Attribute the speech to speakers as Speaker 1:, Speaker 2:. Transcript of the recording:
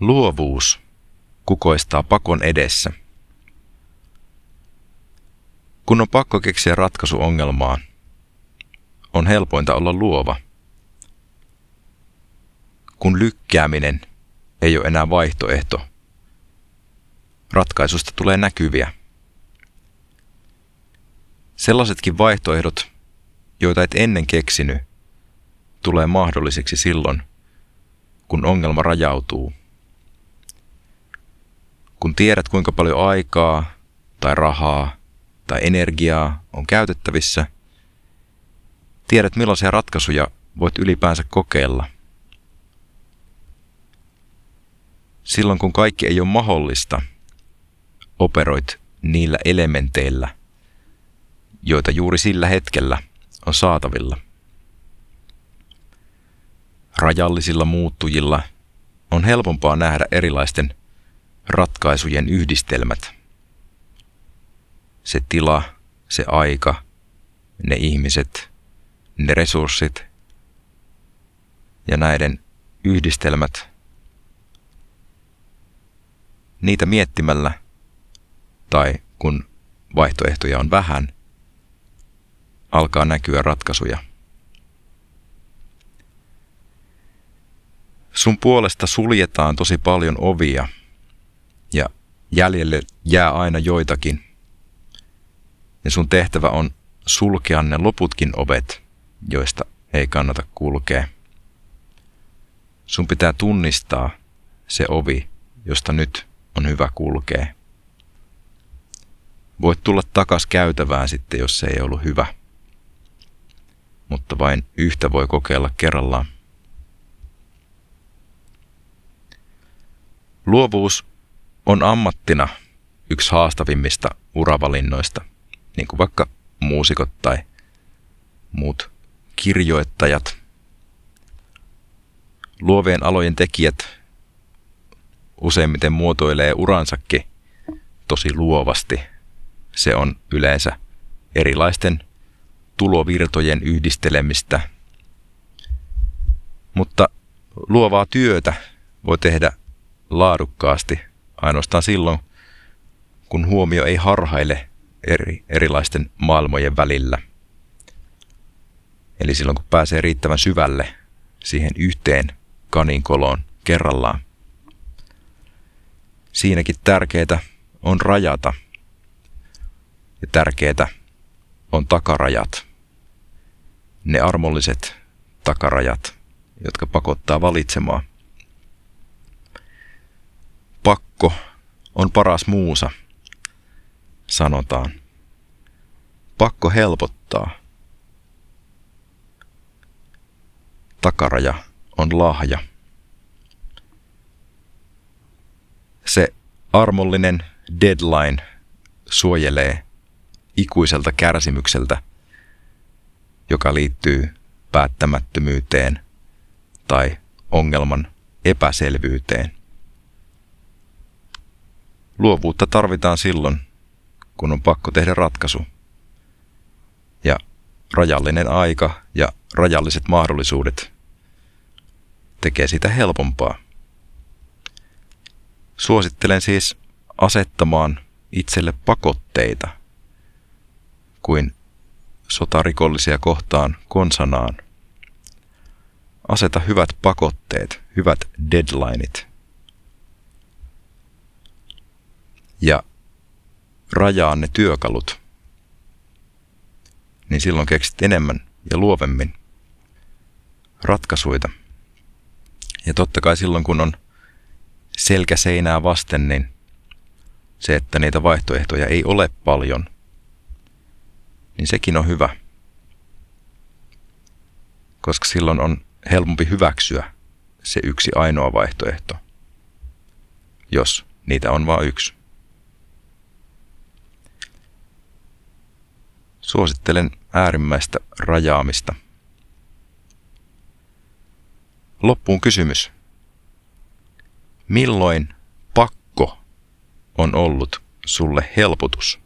Speaker 1: Luovuus kukoistaa pakon edessä. Kun on pakko keksiä ratkaisu ongelmaan, on helpointa olla luova. Kun lykkääminen ei ole enää vaihtoehto, ratkaisusta tulee näkyviä. Sellaisetkin vaihtoehdot, joita et ennen keksinyt, tulee mahdollisiksi silloin, kun ongelma rajautuu. Kun tiedät, kuinka paljon aikaa tai rahaa tai energiaa on käytettävissä, tiedät, millaisia ratkaisuja voit ylipäänsä kokeilla. Silloin, kun kaikki ei ole mahdollista, operoit niillä elementeillä, joita juuri sillä hetkellä on saatavilla. Rajallisilla muuttujilla on helpompaa nähdä erilaisten ratkaisujen yhdistelmät. Se tila, se aika, ne ihmiset, ne resurssit ja näiden yhdistelmät. Niitä miettimällä tai kun vaihtoehtoja on vähän, alkaa näkyä ratkaisuja. Sun puolesta suljetaan tosi paljon ovia ja jäljelle jää aina joitakin. Ja sun tehtävä on sulkea ne loputkin ovet, joista ei kannata kulkea. Sun pitää tunnistaa se ovi, josta nyt on hyvä kulkea. Voit tulla takas käytävään sitten, jos se ei ollut hyvä. Mutta vain yhtä voi kokeilla kerrallaan. Luovuus on ammattina yksi haastavimmista uravalinnoista, niin kuin vaikka muusikot tai muut kirjoittajat. Luovien alojen tekijät useimmiten muotoilee uransakin tosi luovasti. Se on yleensä erilaisten tulovirtojen yhdistelemistä. Mutta luovaa työtä voi tehdä laadukkaasti ainoastaan silloin, kun huomio ei harhaile eri, erilaisten maailmojen välillä. Eli silloin, kun pääsee riittävän syvälle siihen yhteen kaninkoloon kerrallaan. Siinäkin tärkeää on rajata ja tärkeää on takarajat. Ne armolliset takarajat, jotka pakottaa valitsemaan – pakko on paras muusa, sanotaan. Pakko helpottaa. Takaraja on lahja. Se armollinen deadline suojelee ikuiselta kärsimykseltä, joka liittyy päättämättömyyteen tai ongelman epäselvyyteen. Luovuutta tarvitaan silloin, kun on pakko tehdä ratkaisu. Ja rajallinen aika ja rajalliset mahdollisuudet tekee sitä helpompaa. Suosittelen siis asettamaan itselle pakotteita kuin sotarikollisia kohtaan konsanaan. Aseta hyvät pakotteet, hyvät deadlineit. Ja rajaa ne työkalut, niin silloin keksit enemmän ja luovemmin ratkaisuita. Ja totta kai silloin, kun on selkä seinää vasten, niin se, että niitä vaihtoehtoja ei ole paljon, niin sekin on hyvä. Koska silloin on helpompi hyväksyä se yksi ainoa vaihtoehto, jos niitä on vain yksi. Suosittelen äärimmäistä rajaamista. Loppuun kysymys. Milloin pakko on ollut sulle helpotus?